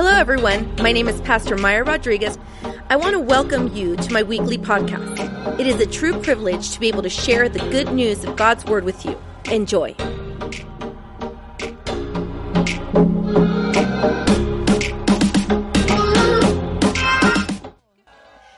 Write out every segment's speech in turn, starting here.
Hello, everyone. My name is Pastor Maya Rodriguez. I want to welcome you to my weekly podcast. It is a true privilege to be able to share the good news of God's Word with you. Enjoy.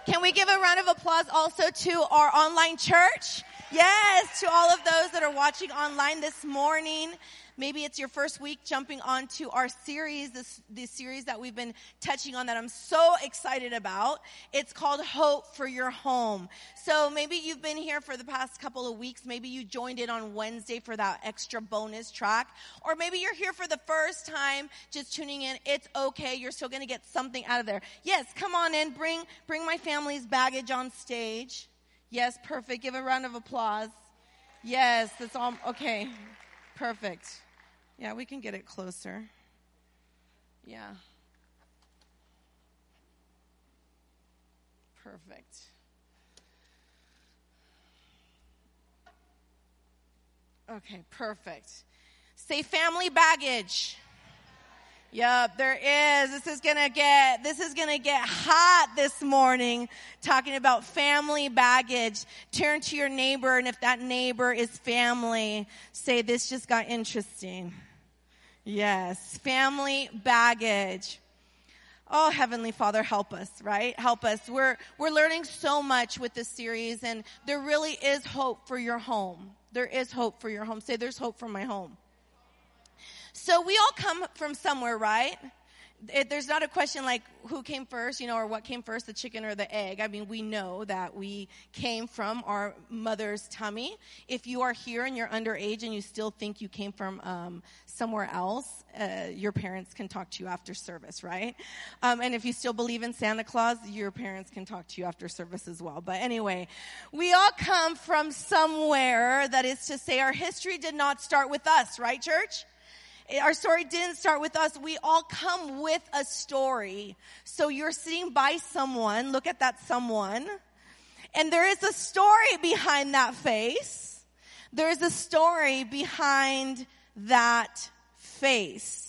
Can we give a round of applause also to our online church? Yes, to all of those that are watching online this morning. Maybe it's your first week jumping onto our series, this, this series that we've been touching on that I'm so excited about. It's called Hope for Your Home. So maybe you've been here for the past couple of weeks. Maybe you joined in on Wednesday for that extra bonus track. Or maybe you're here for the first time just tuning in. It's okay. You're still going to get something out of there. Yes, come on in. Bring, bring my family's baggage on stage. Yes, perfect. Give a round of applause. Yes, that's all. Okay, perfect. Yeah, we can get it closer. Yeah. Perfect. Okay, perfect. Say family baggage. Yep, there is. This is gonna get, this is gonna get hot this morning talking about family baggage. Turn to your neighbor and if that neighbor is family, say this just got interesting. Yes, family baggage. Oh, Heavenly Father, help us, right? Help us. We're, we're learning so much with this series and there really is hope for your home. There is hope for your home. Say, there's hope for my home. So we all come from somewhere, right? it, there's not a question like who came first, you know, or what came first, the chicken or the egg. I mean, we know that we came from our mother's tummy. If you are here and you're underage and you still think you came from um, somewhere else, uh, your parents can talk to you after service, right? Um, and if you still believe in Santa Claus, your parents can talk to you after service as well. But anyway, we all come from somewhere. That is to say, our history did not start with us, right, church? Our story didn't start with us. We all come with a story. So you're sitting by someone, look at that someone, and there is a story behind that face. There is a story behind that face.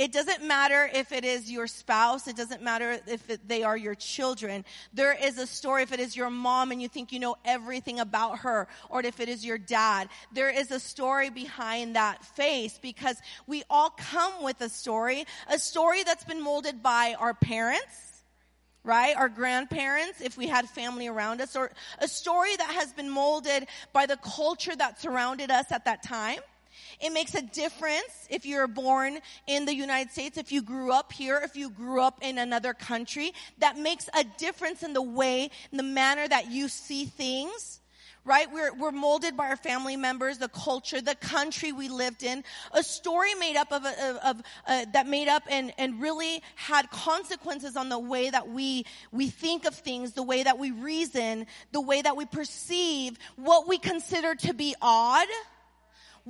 It doesn't matter if it is your spouse. It doesn't matter if it, they are your children. There is a story if it is your mom and you think you know everything about her or if it is your dad. There is a story behind that face because we all come with a story, a story that's been molded by our parents, right? Our grandparents, if we had family around us, or a story that has been molded by the culture that surrounded us at that time. It makes a difference if you're born in the United States, if you grew up here, if you grew up in another country. That makes a difference in the way, in the manner that you see things right? We're, we're molded by our family members, the culture, the country we lived in, a story made up of, of, of uh, that made up and, and really had consequences on the way that we, we think of things, the way that we reason, the way that we perceive what we consider to be odd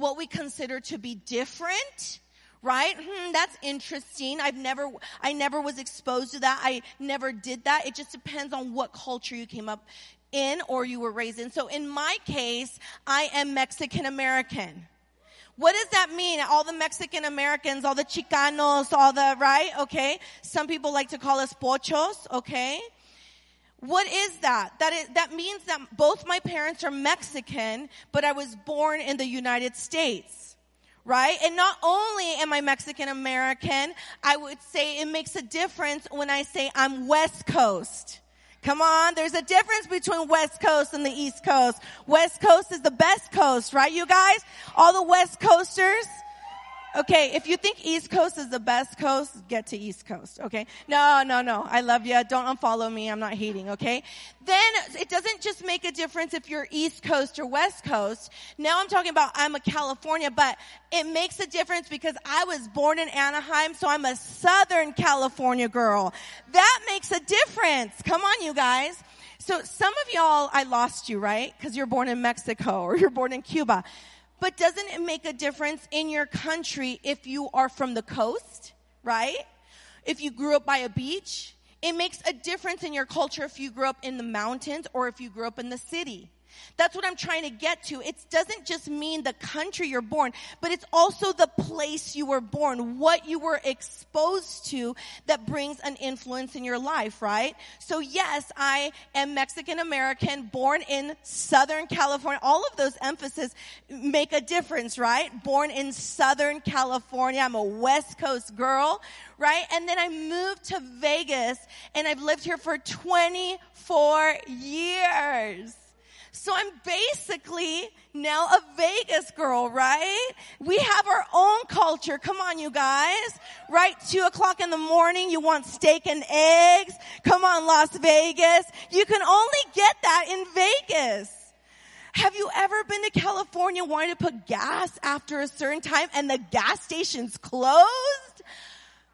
what we consider to be different right? Hmm, that's interesting. I've never, I never was exposed to that. I never did that. It just depends on what culture you came up in or you were raised in. So in my case, I am Mexican American. What does that mean? All the Mexican Americans, all the Chicanos, all the, right? Okay. Some people like to call us pochos, okay? What is that? That, is, that means that both my parents are Mexican, but I was born in the United States. Right? And not only am I Mexican American, I would say it makes a difference when I say I'm West Coast. Come on, there's a difference between West Coast and the East Coast. West Coast is the best coast, right you guys? All the West Coasters, Okay, if you think East Coast is the best coast, get to East Coast, okay? No, no, no. I love you. Don't unfollow me. I'm not hating, okay? Then it doesn't just make a difference if you're East Coast or West Coast. Now I'm talking about I'm a California, but it makes a difference because I was born in Anaheim, so I'm a Southern California girl. That makes a difference. Come on, you guys. So some of y'all, I lost you, right? Cause you're born in Mexico or you're born in Cuba. But doesn't it make a difference in your country if you are from the coast, right? If you grew up by a beach, it makes a difference in your culture if you grew up in the mountains or if you grew up in the city. That's what I'm trying to get to. It doesn't just mean the country you're born, but it's also the place you were born, what you were exposed to that brings an influence in your life, right? So yes, I am Mexican American, born in Southern California. All of those emphasis make a difference, right? Born in Southern California. I'm a West Coast girl, right? And then I moved to Vegas and I've lived here for 24 years. So I'm basically now a Vegas girl, right? We have our own culture. Come on, you guys. Right? Two o'clock in the morning, you want steak and eggs. Come on, Las Vegas. You can only get that in Vegas. Have you ever been to California wanting to put gas after a certain time and the gas station's closed?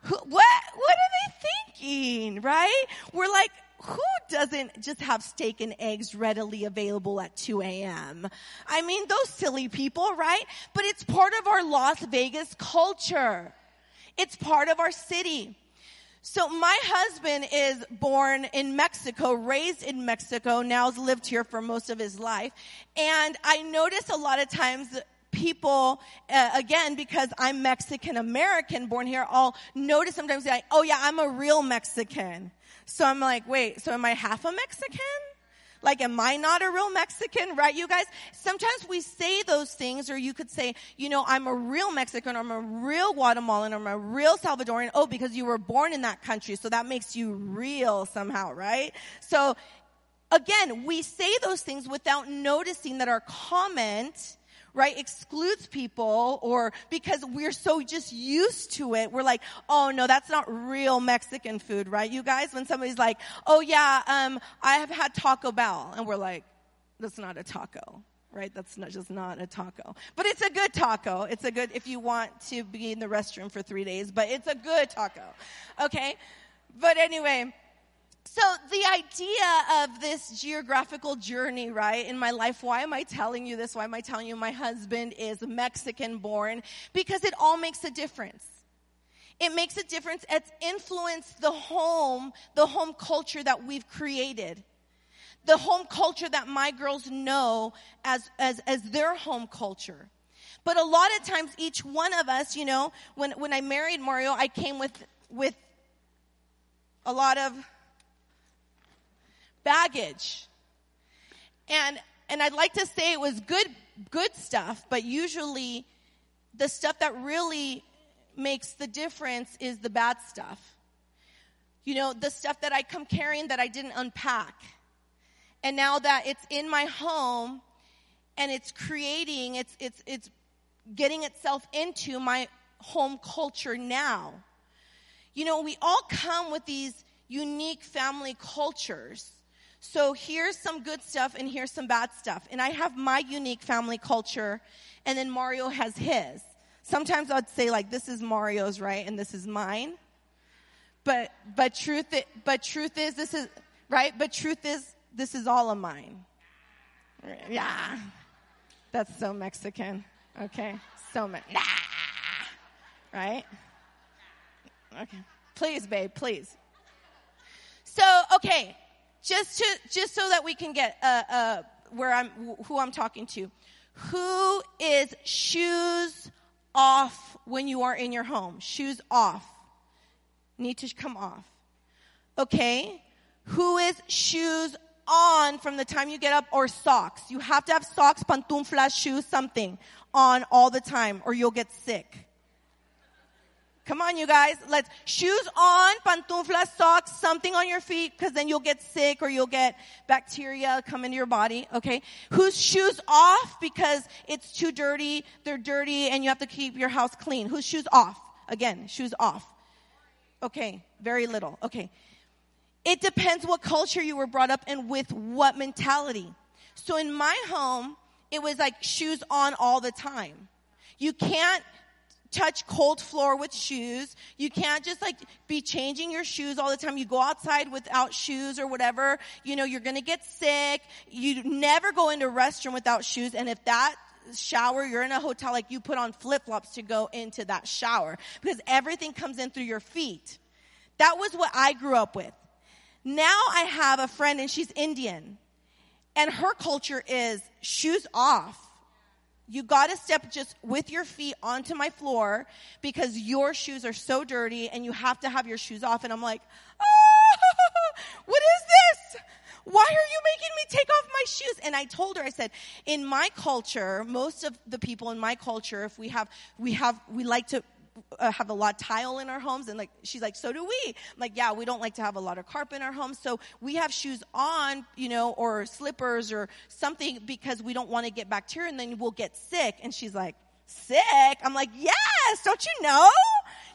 What, what are they thinking, right? We're like, who doesn't just have steak and eggs readily available at 2 a.m.? I mean, those silly people, right? But it's part of our Las Vegas culture. It's part of our city. So my husband is born in Mexico, raised in Mexico, now has lived here for most of his life. And I notice a lot of times people, uh, again, because I'm Mexican American born here, I'll notice sometimes like, oh yeah, I'm a real Mexican. So I'm like, wait, so am I half a Mexican? Like, am I not a real Mexican? Right, you guys? Sometimes we say those things, or you could say, you know, I'm a real Mexican, or I'm a real Guatemalan, or I'm a real Salvadorian. Oh, because you were born in that country, so that makes you real somehow, right? So, again, we say those things without noticing that our comment right, excludes people or because we're so just used to it, we're like, oh no, that's not real Mexican food, right, you guys? When somebody's like, oh yeah, um, I have had Taco Bell, and we're like, that's not a taco right? That's not just not a taco. But it's a good taco. It's a good, if you want to be in the restroom for three days, but it's a good taco. Okay? But anyway, so the idea of this geographical journey, right, in my life, why am I telling you this? Why am I telling you my husband is Mexican born? Because it all makes a difference. It makes a difference. It's influenced the home, the home culture that we've created. The home culture that my girls know as, as, as their home culture. But a lot of times, each one of us, you know, when, when I married Mario, I came with, with a lot of baggage. And, and I'd like to say it was good, good stuff, but usually the stuff that really makes the difference is the bad stuff. You know, the stuff that I come carrying that I didn't unpack. And now that it's in my home and it's creating, it's, it's, it's getting itself into my home culture now. You know, we all come with these unique family cultures. So here's some good stuff and here's some bad stuff. And I have my unique family culture and then Mario has his. Sometimes I'd say like this is Mario's right and this is mine. But but truth but truth is this is right? But truth is this is all of mine. Yeah. That's so Mexican. Okay. So me- nah. Right? Okay. Please, babe, please. So, okay, just to just so that we can get uh, uh, where I'm who I'm talking to. Who is shoes off when you are in your home? Shoes off. Need to come off. Okay. Who is shoes on from the time you get up or socks? You have to have socks, pantuflas, shoes, something on all the time or you'll get sick. Come on, you guys. Let's shoes on, pantuflas, socks, something on your feet, because then you'll get sick or you'll get bacteria come into your body. Okay. Who's shoes off because it's too dirty, they're dirty, and you have to keep your house clean. Who's shoes off? Again, shoes off. Okay. Very little. Okay. It depends what culture you were brought up in with what mentality. So in my home, it was like shoes on all the time. You can't touch cold floor with shoes. You can't just like be changing your shoes all the time. You go outside without shoes or whatever. You know, you're going to get sick. You never go into a restroom without shoes. And if that shower, you're in a hotel, like you put on flip flops to go into that shower because everything comes in through your feet. That was what I grew up with. Now I have a friend and she's Indian And her culture is shoes off. You gotta step just with your feet onto my floor because your shoes are so dirty and you have to have your shoes off. And I'm like, oh, what is this? Why are you making me take off my shoes? And I told her, I said, in my culture, most of the people in my culture, if we have, we have, we like to uh, have a lot of tile in our homes and like she's like so do we. I'm like yeah we don't like to have a lot of carpet in our homes so we have shoes on you know or slippers or something because we don't want to get bacteria and then we'll get sick. And she's like sick? I'm like yes don't you know?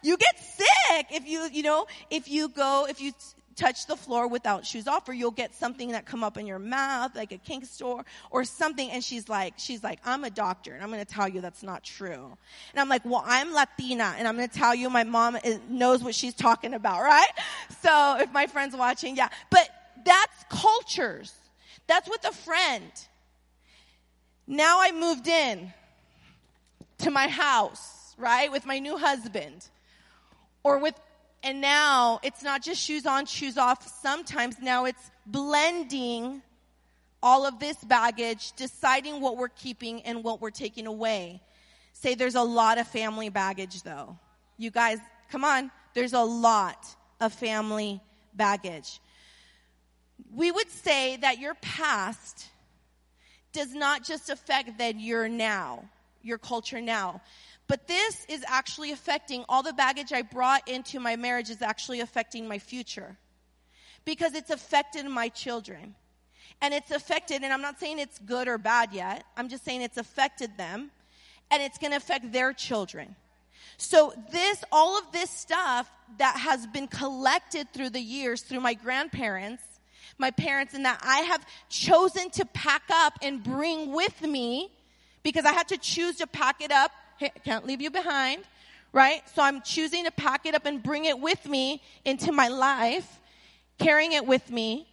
You get sick if you you know if you go if you touch the floor without shoes off or you'll get something that come up in your mouth like a kink store or something and she's like she's like i'm a doctor and i'm going to tell you that's not true. And i'm like well i'm latina and i'm going to tell you my mom is, knows what she's talking about right? So if my friend's watching yeah. But that's cultures. That's with a friend. Now i moved in to my house right with my new husband or with and now it's not just shoes on, shoes off. Sometimes now it's blending all of this baggage, deciding what we're keeping and what we're taking away. Say there's a lot of family baggage though. You guys, come on. There's a lot of family baggage. We would say that your past does not just affect that you're now, your culture now. But this is actually affecting all the baggage I brought into my marriage is actually affecting my future. Because it's affected my children. And it's affected, and I'm not saying it's good or bad yet. I'm just saying it's affected them. And it's going to affect their children. So this, all of this stuff that has been collected through the years through my grandparents, my parents, and that I have chosen to pack up and bring with me because I had to choose to pack it up can't leave you behind, right? So I'm choosing to pack it up and bring it with me into my life, carrying it with me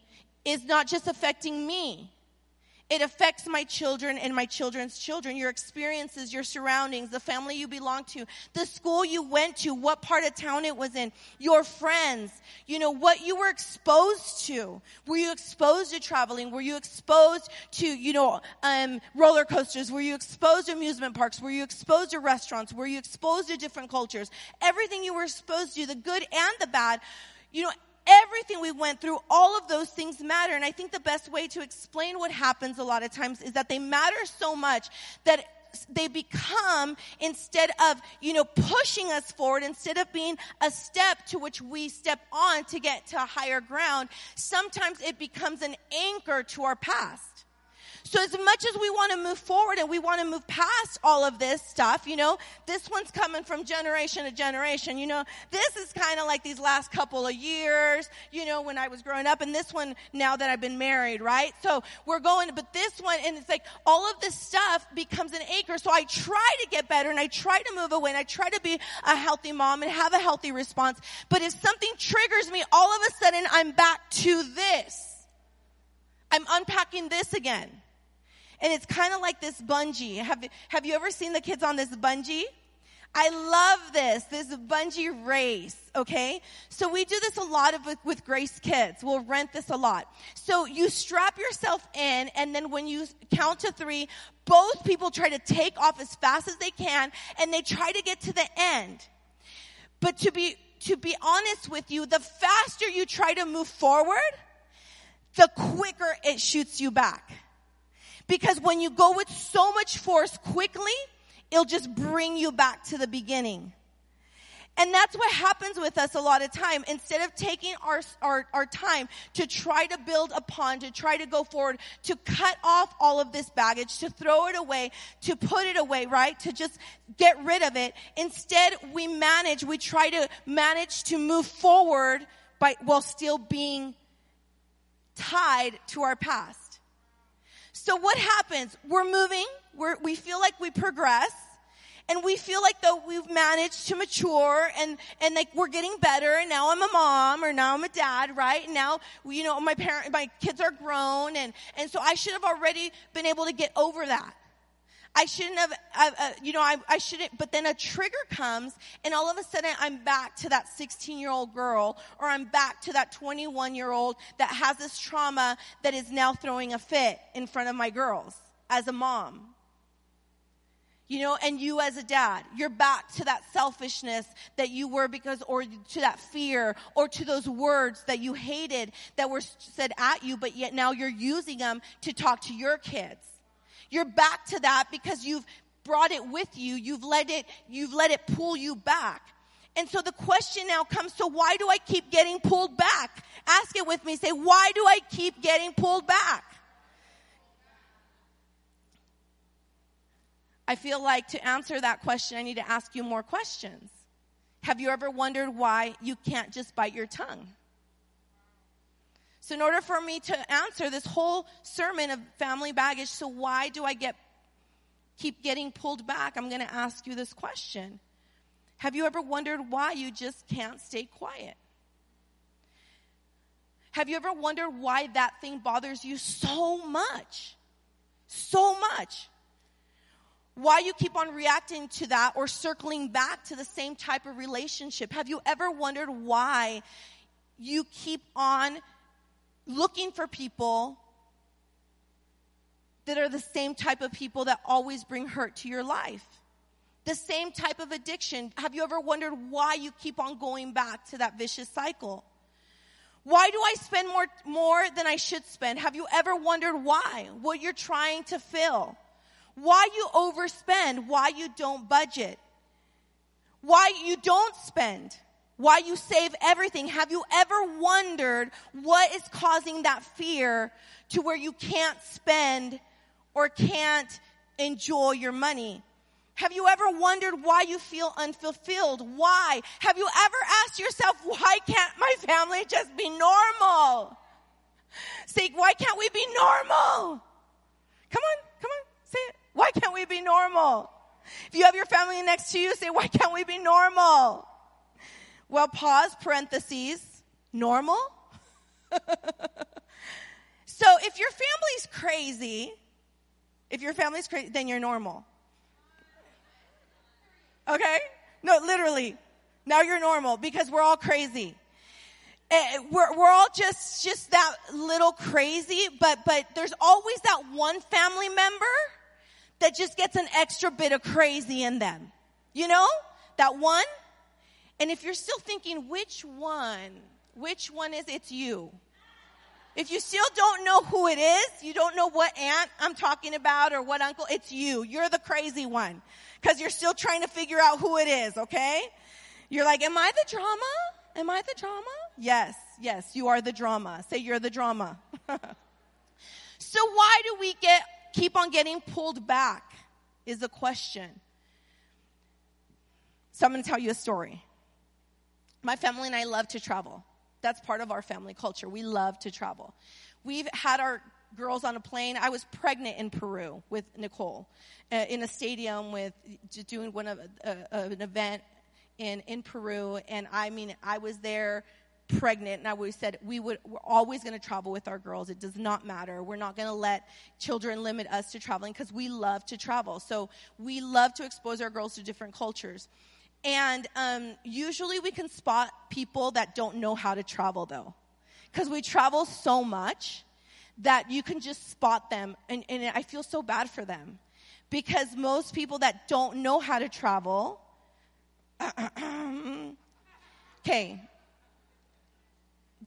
is not just affecting me. It affects my children and my children's children, your experiences, your surroundings, the family you belong to, the school you went to, what part of town it was in, your friends, you know, what you were exposed to. Were you exposed to traveling? Were you exposed to, you know, um, roller coasters? Were you exposed to amusement parks? Were you exposed to restaurants? Were you exposed to different cultures? Everything you were exposed to, the good and the bad, you know, everything we went through, all of those things matter. And I think the best way to explain what happens a lot of times is that they matter so much that they become instead of you know pushing us forward instead of being a step to which we step on to get to higher ground sometimes it becomes an anchor to our past so as much as we want to move forward and we want to move past all of this stuff, you know, this one's coming from generation to generation. You know, this is kind of like these last couple of years, you know, when I was growing up and this one now that I've been married, right? So we're going, but this one, and it's like all of this stuff becomes an anchor. So I try to get better and I try to move away and I try to be a healthy mom and have a healthy response. But if something triggers me, all of a sudden I'm back to this. I'm unpacking this again. And it's kind of like this bungee. Have, have you ever seen the kids on this bungee? I love this, this bungee race, okay? So we do this a lot of, with, with Grace Kids. We'll rent this a lot. So you strap yourself in, and then when you count to three, both people try to take off as fast as they can, and they try to get to the end. But to be, to be honest with you, the faster you try to move forward, the quicker it shoots you back. Because when you go with so much force quickly, it'll just bring you back to the beginning. And that's what happens with us a lot of time. Instead of taking our, our, our, time to try to build upon, to try to go forward, to cut off all of this baggage, to throw it away, to put it away, right? To just get rid of it. Instead, we manage, we try to manage to move forward by, while still being tied to our past. So what happens? We're moving, we're, we feel like we progress, and we feel like though we've managed to mature and, and like we're getting better and now I'm a mom or now I'm a dad, right? And now, you know, my parent, my kids are grown and, and so I should have already been able to get over that. I shouldn't have, uh, you know, I, I shouldn't, but then a trigger comes and all of a sudden I'm back to that 16 year old girl or I'm back to that 21 year old that has this trauma that is now throwing a fit in front of my girls as a mom. You know, and you as a dad, you're back to that selfishness that you were because, or to that fear, or to those words that you hated that were said at you, but yet now you're using them to talk to your kids. You're back to that because you've brought it with you. You've let it, you've let it pull you back. And so the question now comes so why do I keep getting pulled back? Ask it with me. Say, why do I keep getting pulled back? I feel like to answer that question, I need to ask you more questions. Have you ever wondered why you can't just bite your tongue? So, in order for me to answer this whole sermon of family baggage, so why do I get keep getting pulled back? I'm going to ask you this question. Have you ever wondered why you just can't stay quiet? Have you ever wondered why that thing bothers you so much? So much. Why you keep on reacting to that or circling back to the same type of relationship? Have you ever wondered why you keep on looking for people that are the same type of people that always bring hurt to your life. The same type of addiction. Have you ever wondered why you keep on going back to that vicious cycle? Why do I spend more, more than I should spend? Have you ever wondered why? What you're trying to fill? Why you overspend? Why you don't budget? Why you don't spend? Why you save everything. Have you ever wondered what is causing that fear to where you can't spend or can't enjoy your money? Have you ever wondered why you feel unfulfilled? Why? Have you ever asked yourself, why can't my family just be normal? Say, why can't we be normal? Come on, come on, say it. Why can't we be normal? If you have your family next to you, say, why can't we be normal? Well, pause, parentheses, normal. so if your family's crazy, if your family's crazy, then you're normal. Okay? No, literally. Now you're normal because we're all crazy. Uh, we're, we're all just, just that little crazy, but, but there's always that one family member that just gets an extra bit of crazy in them. You know? That one? And if you're still thinking, which one, which one is it's you? If you still don't know who it is, you don't know what aunt I'm talking about or what uncle, it's you. You're the crazy one. Cause you're still trying to figure out who it is, okay? You're like, am I the drama? Am I the drama? Yes, yes, you are the drama. Say you're the drama. so why do we get, keep on getting pulled back is the question. So I'm going to tell you a story. My family and I love to travel. That's part of our family culture. We love to travel. We've had our girls on a plane. I was pregnant in Peru with Nicole uh, in a stadium with doing one of uh, an event in in Peru, and I mean, I was there pregnant, and I always said we would we're always going to travel with our girls. It does not matter. We're not going to let children limit us to traveling because we love to travel. So we love to expose our girls to different cultures. And um, usually we can spot people that don't know how to travel though. Because we travel so much that you can just spot them. And, and I feel so bad for them. Because most people that don't know how to travel, okay,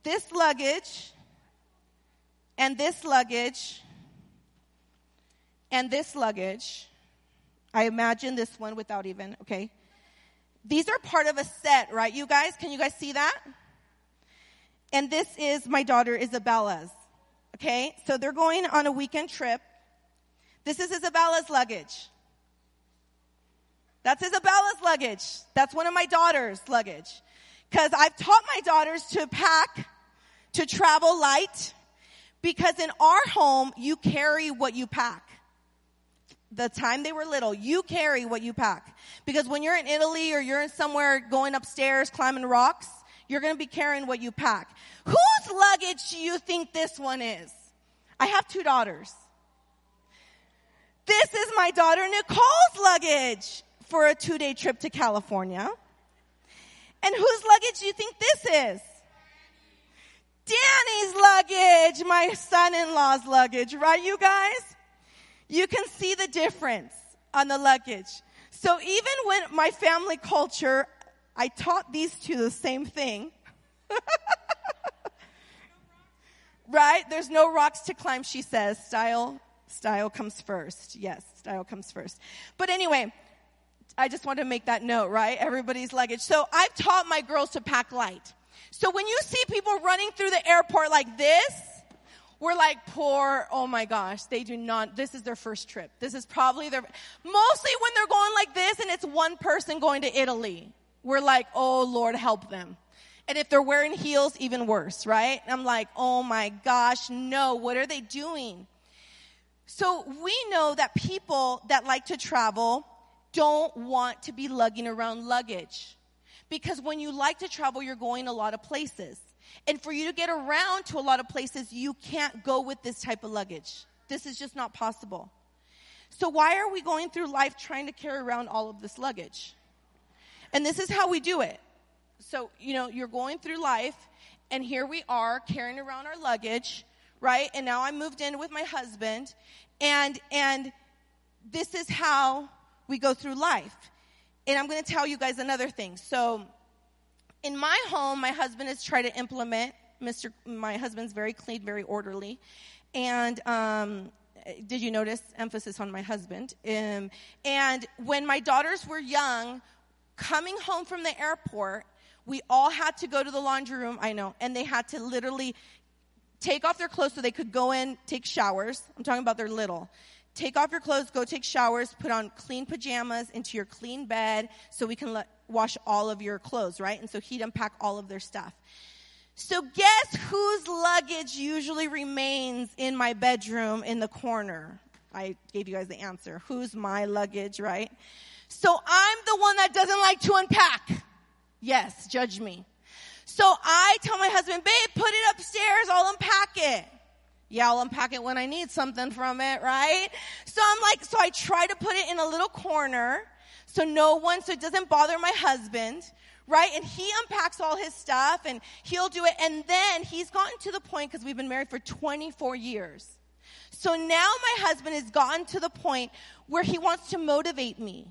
this luggage and this luggage and this luggage, I imagine this one without even, okay, these are part of a set, right, you guys? Can you guys see that? And this is my daughter Isabella's. Okay? So they're going on a weekend trip. This is Isabella's luggage. That's Isabella's luggage. That's one of my daughter's luggage. Cause I've taught my daughters to pack, to travel light, because in our home, you carry what you pack the time they were little, you carry what you pack. Because when you're in Italy or you're in somewhere going upstairs climbing rocks, you're going to be carrying what you pack. Whose luggage do you think this one is? I have two daughters. This is my daughter Nicole's luggage for a two day trip to California. And whose luggage do you think this is? Danny's luggage, my son-in-law's luggage, right you guys? You can see the difference on the luggage. So even when my family culture, I taught these two the same thing. right? There's no rocks to climb, she says. Style, style comes first. Yes, style comes first. But anyway, I just want to make that note, right? Everybody's luggage. So I've taught my girls to pack light. So when you see people running through the airport like this, we're like, poor, oh my gosh, they do not, this is their first trip. This is probably their, mostly when they're going like this and it's one person going to Italy. We're like, oh Lord, help them. And if they're wearing heels, even worse, right? I'm like, oh my gosh, no, what are they doing? So we know that people that like to travel don't want to be lugging around luggage. Because when you like to travel, you're going a lot of places. And for you to get around to a lot of places, you can't go with this type of luggage. This is just not possible. So why are we going through life trying to carry around all of this luggage? And this is how we do it. So, you know, you're going through life and here we are carrying around our luggage, right? And now I moved in with my husband and and this is how we go through life. And I'm going to tell you guys another thing. So, in my home, my husband has tried to implement. Mr. My husband's very clean, very orderly, and um, did you notice emphasis on my husband? Um, and when my daughters were young, coming home from the airport, we all had to go to the laundry room. I know, and they had to literally take off their clothes so they could go in, take showers. I'm talking about they're little take off your clothes, go take showers, put on clean pajamas into your clean bed so we can let, wash all of your clothes, right? And so he'd unpack all of their stuff. So guess whose luggage usually remains in my bedroom in the corner? I gave you guys the answer. Who's my luggage, right? So I'm the one that doesn't like to unpack. Yes, judge me. So I tell my husband, babe, put it upstairs, I'll unpack it. Yeah, I'll unpack it when I need something from it, right? So I'm like, so I try to put it in a little corner so no one, so it doesn't bother my husband, right? And he unpacks all his stuff and he'll do it. And then he's gotten to the point, because we've been married for 24 years. So now my husband has gotten to the point where he wants to motivate me.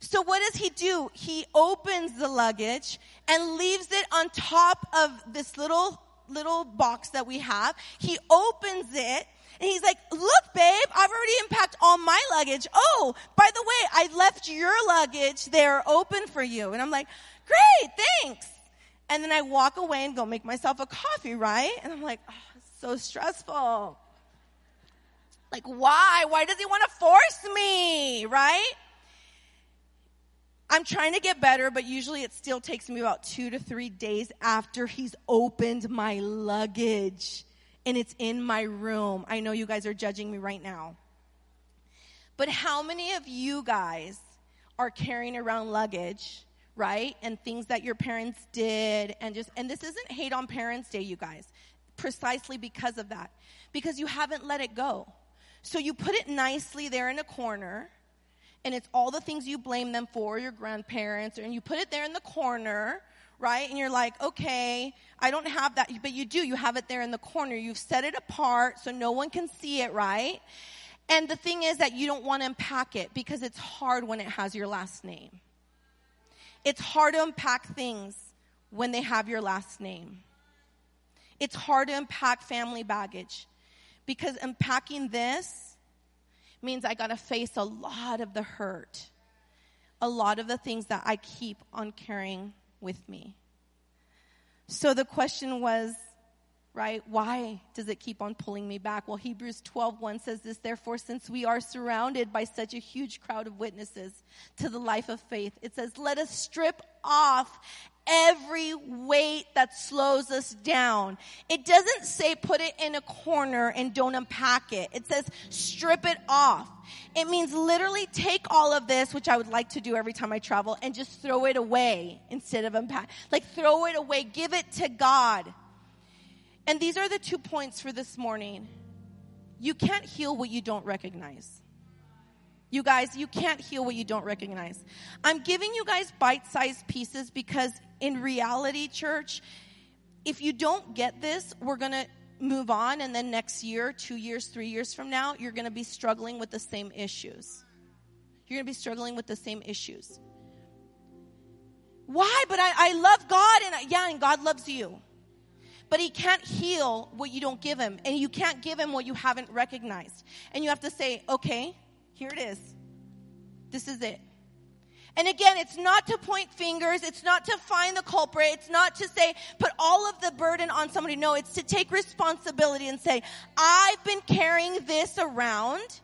So what does he do? He opens the luggage and leaves it on top of this little little box that we have. He opens it and he's like, look, babe, I've already unpacked all my luggage. Oh, by the way, I left your luggage there open for you. And I'm like, great, thanks. And then I walk away and go make myself a coffee, right? And I'm like, oh, so stressful. Like, why? Why does he want to force me, right? I'm trying to get better, but usually it still takes me about two to three days after he's opened my luggage and it's in my room. I know you guys are judging me right now. But how many of you guys are carrying around luggage, right? And things that your parents did and just, and this isn't hate on Parents' Day, you guys, precisely because of that. Because you haven't let it go. So you put it nicely there in a corner and it's all the things you blame them for, your grandparents, and you put it there in the corner, right? And you're like, okay, I don't have that, but you do. You have it there in the corner. You've set it apart so no one can see it, right? And the thing is that you don't want to unpack it because it's hard when it has your last name. It's hard to unpack things when they have your last name. It's hard to unpack family baggage because unpacking this means I got to face a lot of the hurt, a lot of the things that I keep on carrying with me. So the question was, right, why does it keep on pulling me back? Well, Hebrews 12 1 says this, therefore, since we are surrounded by such a huge crowd of witnesses to the life of faith, it says, let us strip off every weight that slows us down. It doesn't say put it in a corner and don't unpack it. It says strip it off. It means literally take all of this, which I would like to do every time I travel, and just throw it away instead of unpack. Like throw it away. Give it to God. And these are the two points for this morning. You can't heal what you don't recognize. You guys, you can't heal what you don't recognize. I'm giving you guys bite sized pieces because in reality, church, if you don't get this, we're going to move on. And then next year, two years, three years from now, you're going to be struggling with the same issues. You're going to be struggling with the same issues. Why? But I, I love God and I, yeah, and God loves you. But he can't heal what you don't give him. And you can't give him what you haven't recognized. And you have to say, okay, here it is. This is it. And again, it's not to point fingers. It's not to find the culprit. It's not to say, put all of the burden on somebody. No, it's to take responsibility and say, I've been carrying this around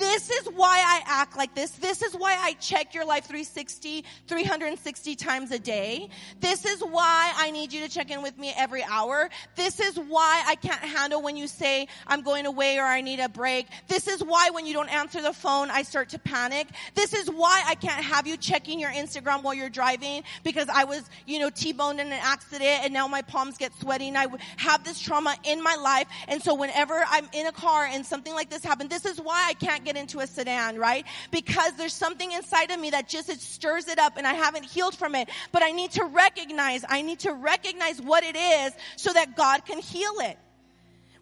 this is why I act like this. This is why I check your life 360, 360 times a day. This is why I need you to check in with me every hour. This is why I can't handle when you say I'm going away or I need a break. This is why when you don't answer the phone, I start to panic. This is why I can't have you checking your Instagram while you're driving because I was, you know, T-boned in an accident and now my palms get sweaty and I have this trauma in my life. And so whenever I'm in a car and something like this happens, this is why I can't get get into a sedan, right? Because there's something inside of me that just it stirs it up and I haven't healed from it. But I need to recognize, I need to recognize what it is so that God can heal it.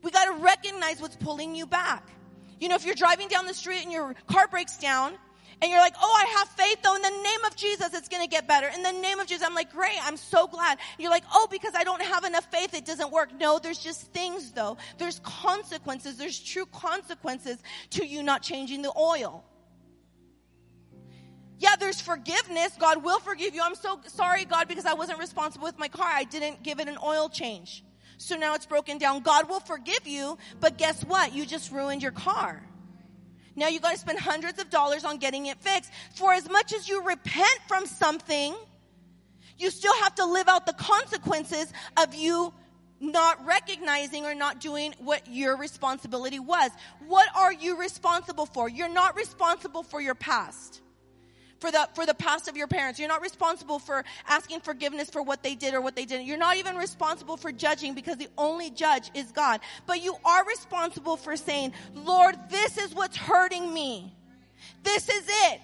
We got to recognize what's pulling you back. You know, if you're driving down the street and your car breaks down, and you're like, oh, I have faith though. In the name of Jesus, it's going to get better. In the name of Jesus, I'm like, great. I'm so glad. You're like, oh, because I don't have enough faith, it doesn't work. No, there's just things though. There's consequences. There's true consequences to you not changing the oil. Yeah, there's forgiveness. God will forgive you. I'm so sorry, God, because I wasn't responsible with my car. I didn't give it an oil change. So now it's broken down. God will forgive you, but guess what? You just ruined your car. Now you got to spend hundreds of dollars on getting it fixed. For as much as you repent from something, you still have to live out the consequences of you not recognizing or not doing what your responsibility was. What are you responsible for? You're not responsible for your past for the, for the past of your parents. You're not responsible for asking forgiveness for what they did or what they didn't. You're not even responsible for judging because the only judge is God. But you are responsible for saying, Lord, this is what's hurting me. This is it.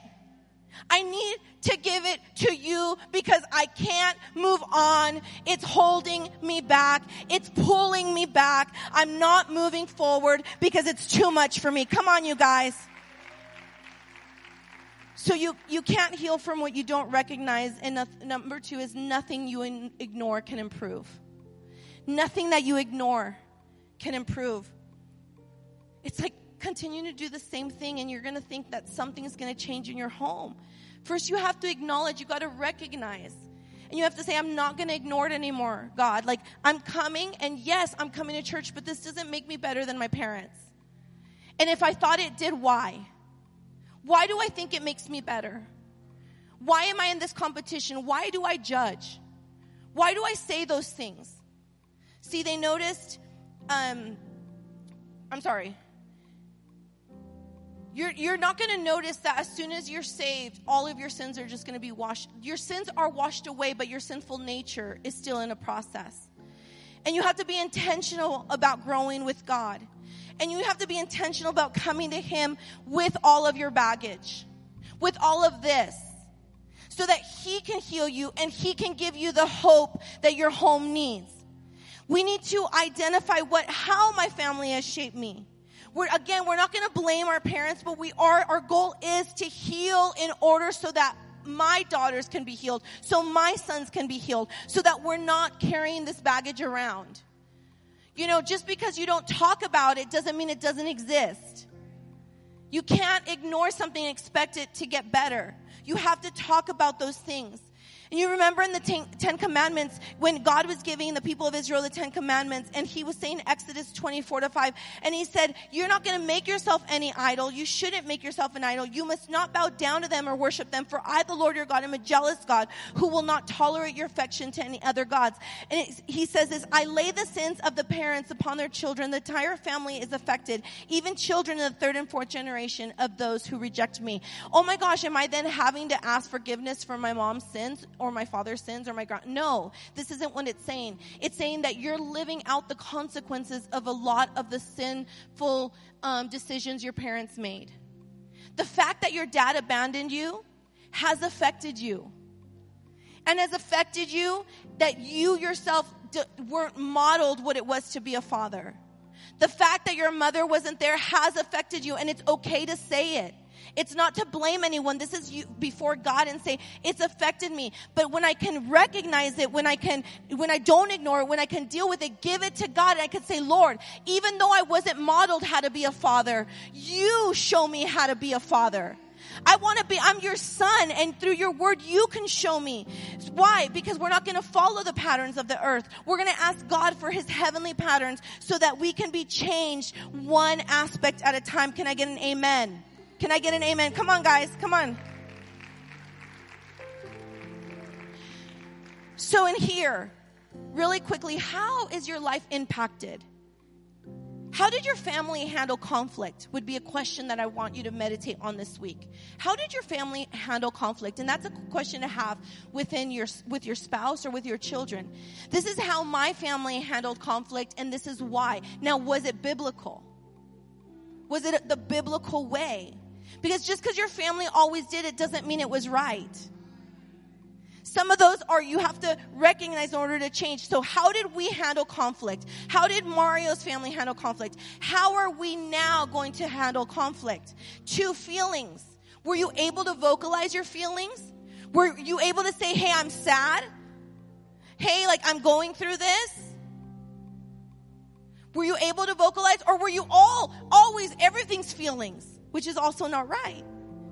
I need to give it to you because I can't move on. It's holding me back. It's pulling me back. I'm not moving forward because it's too much for me. Come on, you guys. So you, you can't heal from what you don't recognize. And number two is nothing you in, ignore can improve. Nothing that you ignore can improve. It's like continuing to do the same thing and you're going to think that something is going to change in your home. First, you have to acknowledge, you got to recognize. And you have to say, I'm not going to ignore it anymore, God. Like, I'm coming, and yes, I'm coming to church, but this doesn't make me better than my parents. And if I thought it did, why? Why do I think it makes me better? Why am I in this competition? Why do I judge? Why do I say those things? See, they noticed, um, I'm sorry. You're, you're not going to notice that as soon as you're saved, all of your sins are just going to be washed. Your sins are washed away, but your sinful nature is still in a process. And you have to be intentional about growing with God. And you have to be intentional about coming to Him with all of your baggage, with all of this, so that He can heal you and He can give you the hope that your home needs. We need to identify what, how my family has shaped me. We're, again, we're not going to blame our parents, but we are, our goal is to heal in order so that my daughters can be healed, so my sons can be healed, so that we're not carrying this baggage around. You know, just because you don't talk about it doesn't mean it doesn't exist. You can't ignore something and expect it to get better. You have to talk about those things. And you remember in the ten, ten, Commandments, when God was giving the people of Israel the Ten Commandments, and He was saying Exodus 24 to 5, and He said, You're not going to make yourself any idol. You shouldn't make yourself an idol. You must not bow down to them or worship them, for I, the Lord your God, am a jealous God who will not tolerate your affection to any other gods. And it, He says this, I lay the sins of the parents upon their children. The entire family is affected, even children in the third and fourth generation of those who reject me. Oh my gosh, am I then having to ask forgiveness for my mom's sins? Or my father's sins or my grand. No, this isn't what it's saying. It's saying that you're living out the consequences of a lot of the sinful um, decisions your parents made. The fact that your dad abandoned you has affected you. And has affected you that you yourself d- weren't modeled what it was to be a father. The fact that your mother wasn't there has affected you and it's okay to say it. It's not to blame anyone. This is you before God and say, it's affected me. But when I can recognize it, when I can, when I don't ignore it, when I can deal with it, give it to God and I can say, Lord, even though I wasn't modeled how to be a father, you show me how to be a father. I want to be, I'm your son, and through your word, you can show me. Why? Because we're not going to follow the patterns of the earth. We're going to ask God for his heavenly patterns so that we can be changed one aspect at a time. Can I get an amen? Can I get an amen? Come on, guys. Come on. So, in here, really quickly, how is your life impacted? How did your family handle conflict? Would be a question that I want you to meditate on this week. How did your family handle conflict? And that's a question to have within your with your spouse or with your children. This is how my family handled conflict and this is why. Now, was it biblical? Was it the biblical way? Because just because your family always did it doesn't mean it was right. Some of those are you have to recognize in order to change. So how did we handle conflict? How did Mario's family handle conflict? How are we now going to handle conflict? Two feelings. Were you able to vocalize your feelings? Were you able to say, hey, I'm sad? Hey, like I'm going through this? Were you able to vocalize or were you all, always, everything's feelings? Which is also not right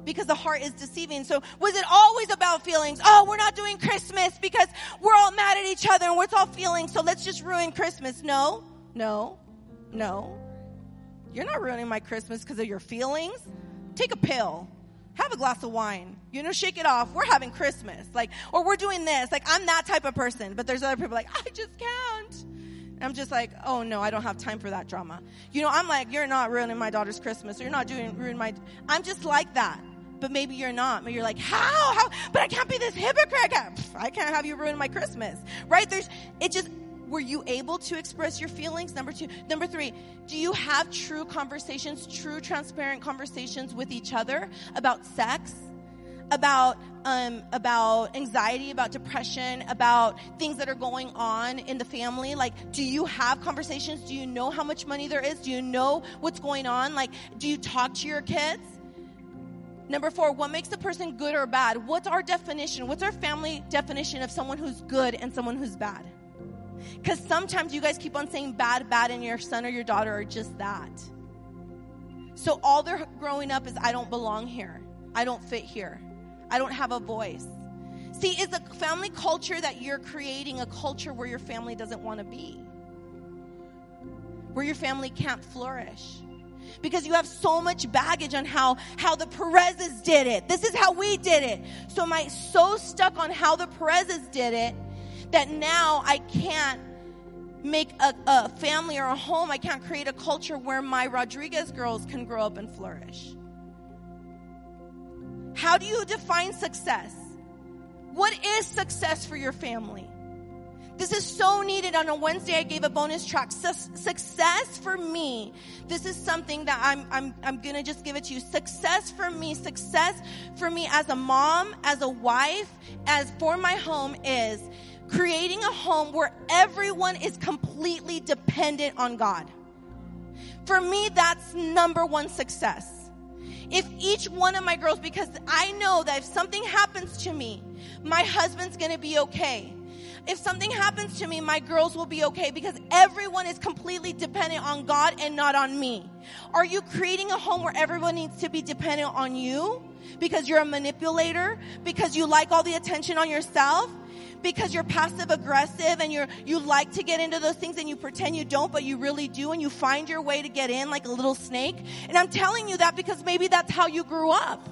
because the heart is deceiving. So was it always about feelings? Oh, we're not doing Christmas because we're all mad at each other and we're all feelings. So let's just ruin Christmas. No, no, no. You're not ruining my Christmas because of your feelings. Take a pill. Have a glass of wine. You know, shake it off. We're having Christmas. Like, or we're doing this. Like, I'm that type of person. But there's other people like, I just can't. I'm just like, oh no, I don't have time for that drama. You know, I'm like, you're not ruining my daughter's Christmas. Or you're not doing ruin my. I'm just like that. But maybe you're not. Maybe you're like, how? How? But I can't be this hypocrite. I can't, I can't have you ruin my Christmas, right? There's. It just. Were you able to express your feelings? Number two. Number three. Do you have true conversations, true transparent conversations with each other about sex? About um, about anxiety, about depression, about things that are going on in the family? Like, do you have conversations? Do you know how much money there is? Do you know what's going on? Like, do you talk to your kids? Number four, what makes a person good or bad? What's our definition? What's our family definition of someone who's good and someone who's bad? Because sometimes you guys keep on saying bad, bad, and your son or your daughter are just that. So all they're growing up is, I don't belong here. I don't fit here. I don't have a voice. See, is a family culture that you're creating a culture where your family doesn't want to be? Where your family can't flourish? Because you have so much baggage on how, how the Perez's did it. This is how we did it. So am I so stuck on how the Perez's did it that now I can't make a, a family or a home. I can't create a culture where my Rodriguez girls can grow up and flourish. How do you define success? What is success for your family? This is so needed. On a Wednesday, I gave a bonus track. success for me. This is something that I'm, I'm, I'm gonna just give it to you. Success for me, success for me as a mom, as a wife, as for my home is creating a home where everyone is completely dependent on God. For me, that's number one success if each one of my girls, because I know that if something happens to me, my husband's gonna be okay. If something happens to me, my girls will be okay because everyone is completely dependent on God and not on me. Are you creating a home where everyone needs to be dependent on you? Because you're a manipulator? Because you like all the attention on yourself? Because you're passive aggressive and you're, you like to get into those things and you pretend you don't, but you really do and you find your way to get in like a little snake. And I'm telling you that because maybe that's how you grew up.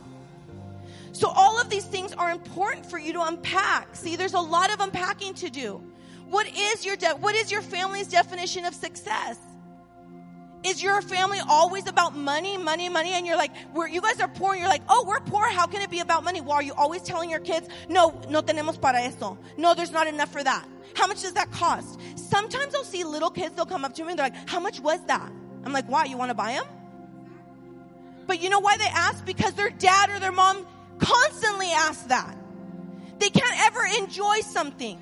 So all of these things are important for you to unpack. See, there's a lot of unpacking to do. What is your de- what is your family's definition of success? Is your family always about money, money, money? And you're like, we're, you guys are poor. And you're like, oh, we're poor. How can it be about money? Well, are you always telling your kids, no, no tenemos para eso. No, there's not enough for that. How much does that cost? Sometimes I'll see little kids, they'll come up to me and they're like, how much was that? I'm like, why? You want to buy them? But you know why they ask? Because their dad or their mom constantly asks that. They can't ever enjoy something.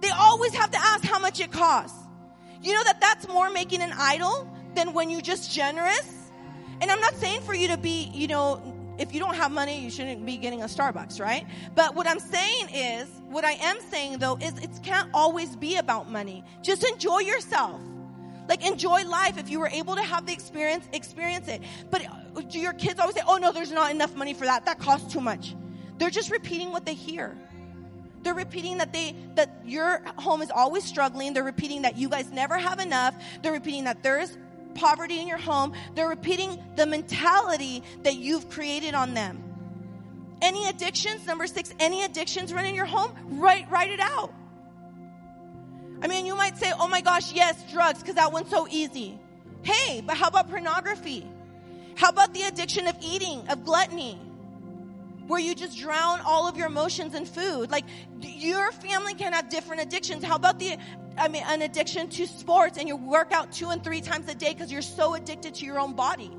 They always have to ask how much it costs. You know that that's more making an idol than when you're just generous? And I'm not saying for you to be, you know, if you don't have money, you shouldn't be getting a Starbucks, right? But what I'm saying is, what I am saying though, is it can't always be about money. Just enjoy yourself. Like enjoy life. If you were able to have the experience, experience it. But do your kids always say, oh no, there's not enough money for that. That costs too much. They're just repeating what they hear. They're repeating that they that your home is always struggling. They're repeating that you guys never have enough. They're repeating that there is poverty in your home. They're repeating the mentality that you've created on them. Any addictions, number six, any addictions run in your home, write, write it out. I mean, you might say, oh my gosh, yes, drugs, because that one's so easy. Hey, but how about pornography? How about the addiction of eating, of gluttony? Where you just drown all of your emotions in food. Like, your family can have different addictions. How about the I mean, an addiction to sports and you work out two and three times a day because you're so addicted to your own body.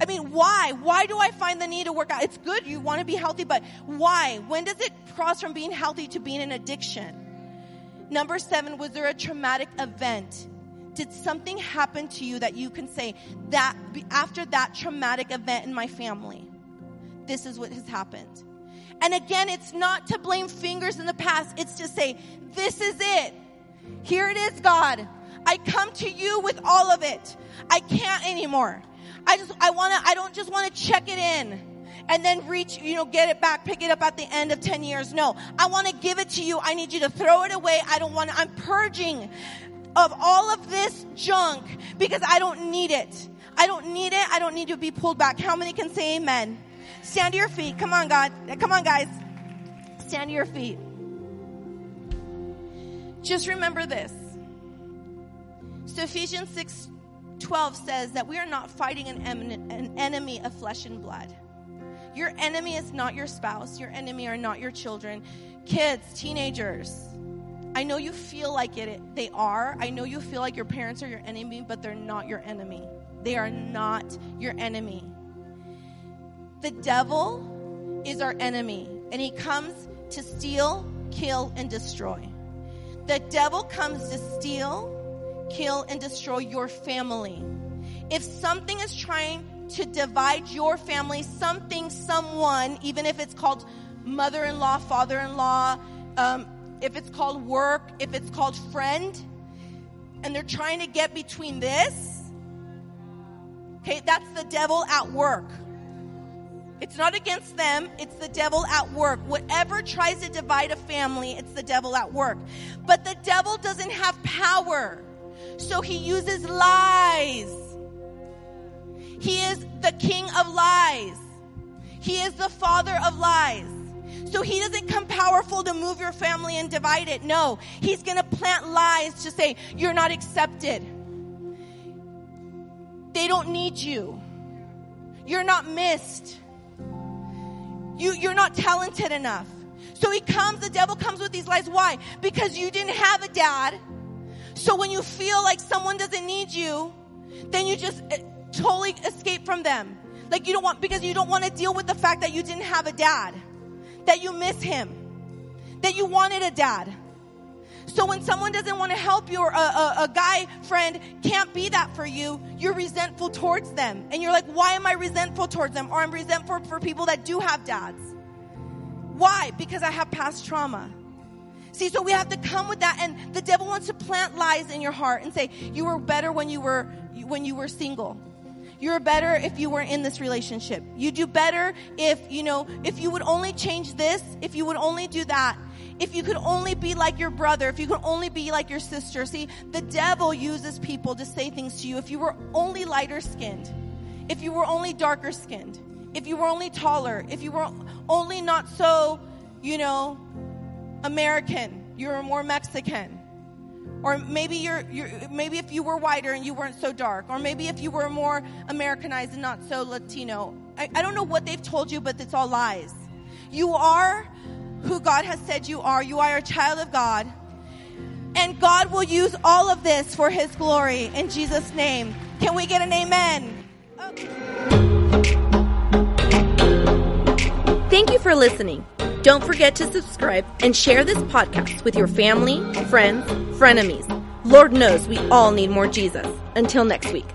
I mean, why? Why do I find the need to work out? It's good. You want to be healthy, but why? When does it cross from being healthy to being an addiction? Number seven, was there a traumatic event? Did something happen to you that you can say that after that traumatic event in my family, this is what has happened? And again, it's not to blame fingers in the past. It's to say, this is it. Here it is, God. I come to you with all of it. I can't anymore. I just, I want to, I don't just want to check it in and then reach, you know, get it back, pick it up at the end of 10 years. No, I want to give it to you. I need you to throw it away. I don't want to, I'm purging of all of this junk because I don't need it. I don't need it. I don't need to be pulled back. How many can say amen? Stand to your feet. Come on, God. Come on, guys. Stand to your feet. Just remember this. So Ephesians 6 12 says that we are not fighting an, an enemy of flesh and blood. Your enemy is not your spouse. Your enemy are not your children. Kids, teenagers. I know you feel like it, they are. I know you feel like your parents are your enemy, but they're not your enemy. They are not your enemy. The devil is our enemy, and he comes to steal, kill, and destroy. The devil comes to steal, kill, and destroy your family. If something is trying to divide your family, something, someone, even if it's called mother in law, father in law, um, if it's called work, if it's called friend, and they're trying to get between this, okay, that's the devil at work. It's not against them, it's the devil at work. Whatever tries to divide a family, it's the devil at work. But the devil doesn't have power. So he uses lies. He is the king of lies. He is the father of lies. So he doesn't come powerful to move your family and divide it. No, he's going to plant lies to say, you're not accepted. They don't need you. You're not missed. You, you're not talented enough. So he comes, the devil comes with these lies. Why? Because you didn't have a dad. So when you feel like someone doesn't need you, then you just uh, totally escape from them. Like you don't want, because you don't want to deal with the fact that you didn't have a dad, that you miss him, that you wanted a dad. So when someone doesn't want to help you or a, a, a, guy friend can't be that for you, you're resentful towards them. And you're like, why am I resentful towards them? Or I'm resentful for people that do have dads. Why? Because I have past trauma. See, so we have to come with that and the devil wants to plant lies in your heart and say, you were better when you were, when you were single. You're better if you were in this relationship. You do better if, you know, if you would only change this, if you would only do that if you could only be like your brother, if you could only be like your sister. See, the devil uses people to say things to you. If you were only lighter skinned, if you were only darker skinned, if you were only taller, if you were only not so, you know, American, you were more Mexican. Or maybe you're, you're, maybe if you were whiter and you weren't so dark. Or maybe if you were more Americanized and not so Latino. I, I don't know what they've told you, but it's all lies. You are who God has said you are. You are a child of God. And God will use all of this for His glory in Jesus' name. Can we get an amen? Okay. Thank you for listening. Don't forget to subscribe and share this podcast with your family, friends, frenemies. Lord knows we all need more Jesus. Until next week.